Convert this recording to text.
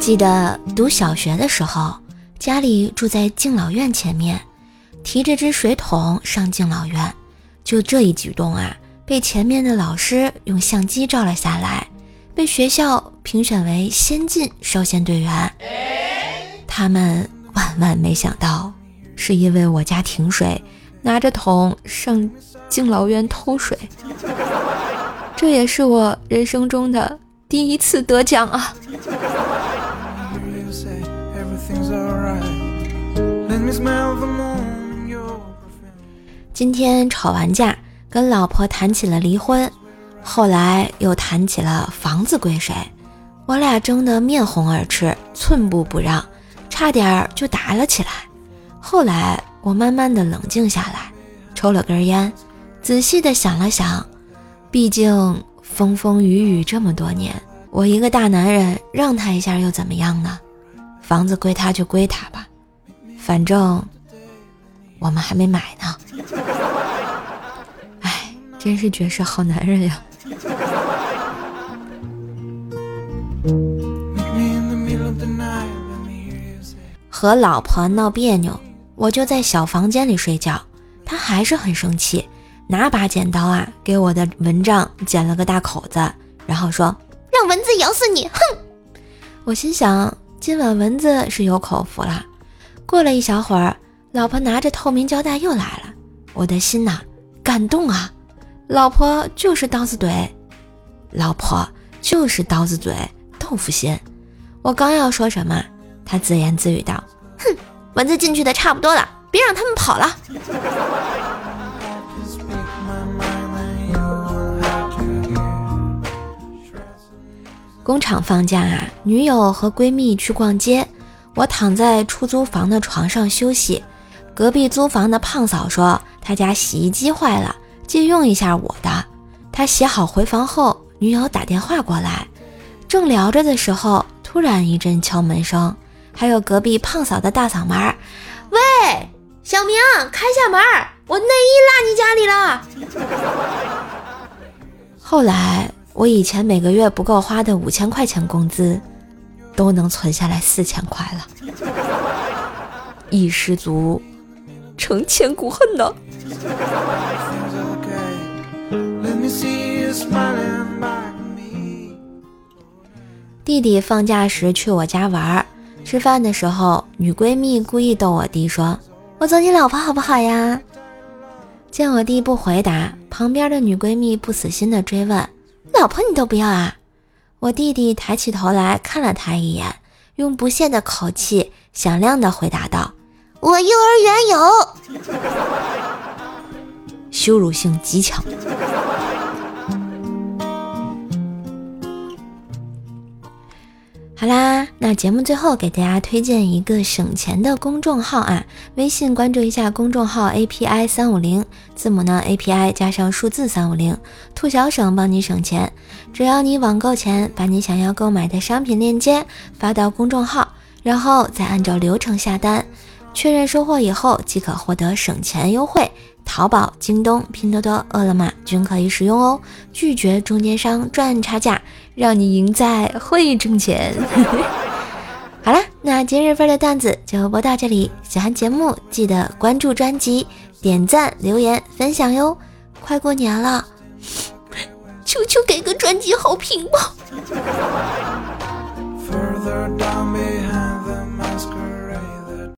记得读小学的时候，家里住在敬老院前面，提着只水桶上敬老院，就这一举动啊，被前面的老师用相机照了下来，被学校评选为先进少先队员。他们万万没想到，是因为我家停水，拿着桶上敬老院偷水。这也是我人生中的第一次得奖啊！今天吵完架，跟老婆谈起了离婚，后来又谈起了房子归谁，我俩争得面红耳赤，寸步不让，差点就打了起来。后来我慢慢的冷静下来，抽了根烟，仔细的想了想，毕竟风风雨雨这么多年，我一个大男人让他一下又怎么样呢？房子归他就归他吧，反正我们还没买呢。哎，真是绝世好男人呀！和老婆闹别扭，我就在小房间里睡觉，他还是很生气，拿把剪刀啊给我的蚊帐剪了个大口子，然后说：“让蚊子咬死你！”哼！我心想。今晚蚊子是有口福了。过了一小会儿，老婆拿着透明胶带又来了，我的心呐，感动啊！老婆就是刀子嘴，老婆就是刀子嘴豆腐心。我刚要说什么，他自言自语道：“，蚊子进去的差不多了，别让他们跑了。”工厂放假啊，女友和闺蜜去逛街，我躺在出租房的床上休息。隔壁租房的胖嫂说，她家洗衣机坏了，借用一下我的。她洗好回房后，女友打电话过来，正聊着的时候，突然一阵敲门声，还有隔壁胖嫂的大嗓门：“喂，小明，开下门，我内衣落你家里了。”后来。我以前每个月不够花的五千块钱工资，都能存下来四千块了，一失足成千古恨呢。弟弟放假时去我家玩，吃饭的时候，女闺蜜故意逗我弟说：“我做你老婆好不好呀？”见我弟不回答，旁边的女闺蜜不死心的追问。老婆你都不要啊！我弟弟抬起头来看了他一眼，用不屑的口气响亮的回答道：“我幼儿园有。”羞辱性极强。好啦，那节目最后给大家推荐一个省钱的公众号啊，微信关注一下公众号 API 三五零，字母呢 API 加上数字三五零，兔小省帮你省钱。只要你网购前把你想要购买的商品链接发到公众号，然后再按照流程下单，确认收货以后即可获得省钱优惠。淘宝、京东、拼多多、饿了么均可以使用哦，拒绝中间商赚差价，让你赢在会挣钱。好了，那今日份的段子就播到这里，喜欢节目记得关注专辑、点赞、留言、分享哟。快过年了，求求给个专辑好评吧！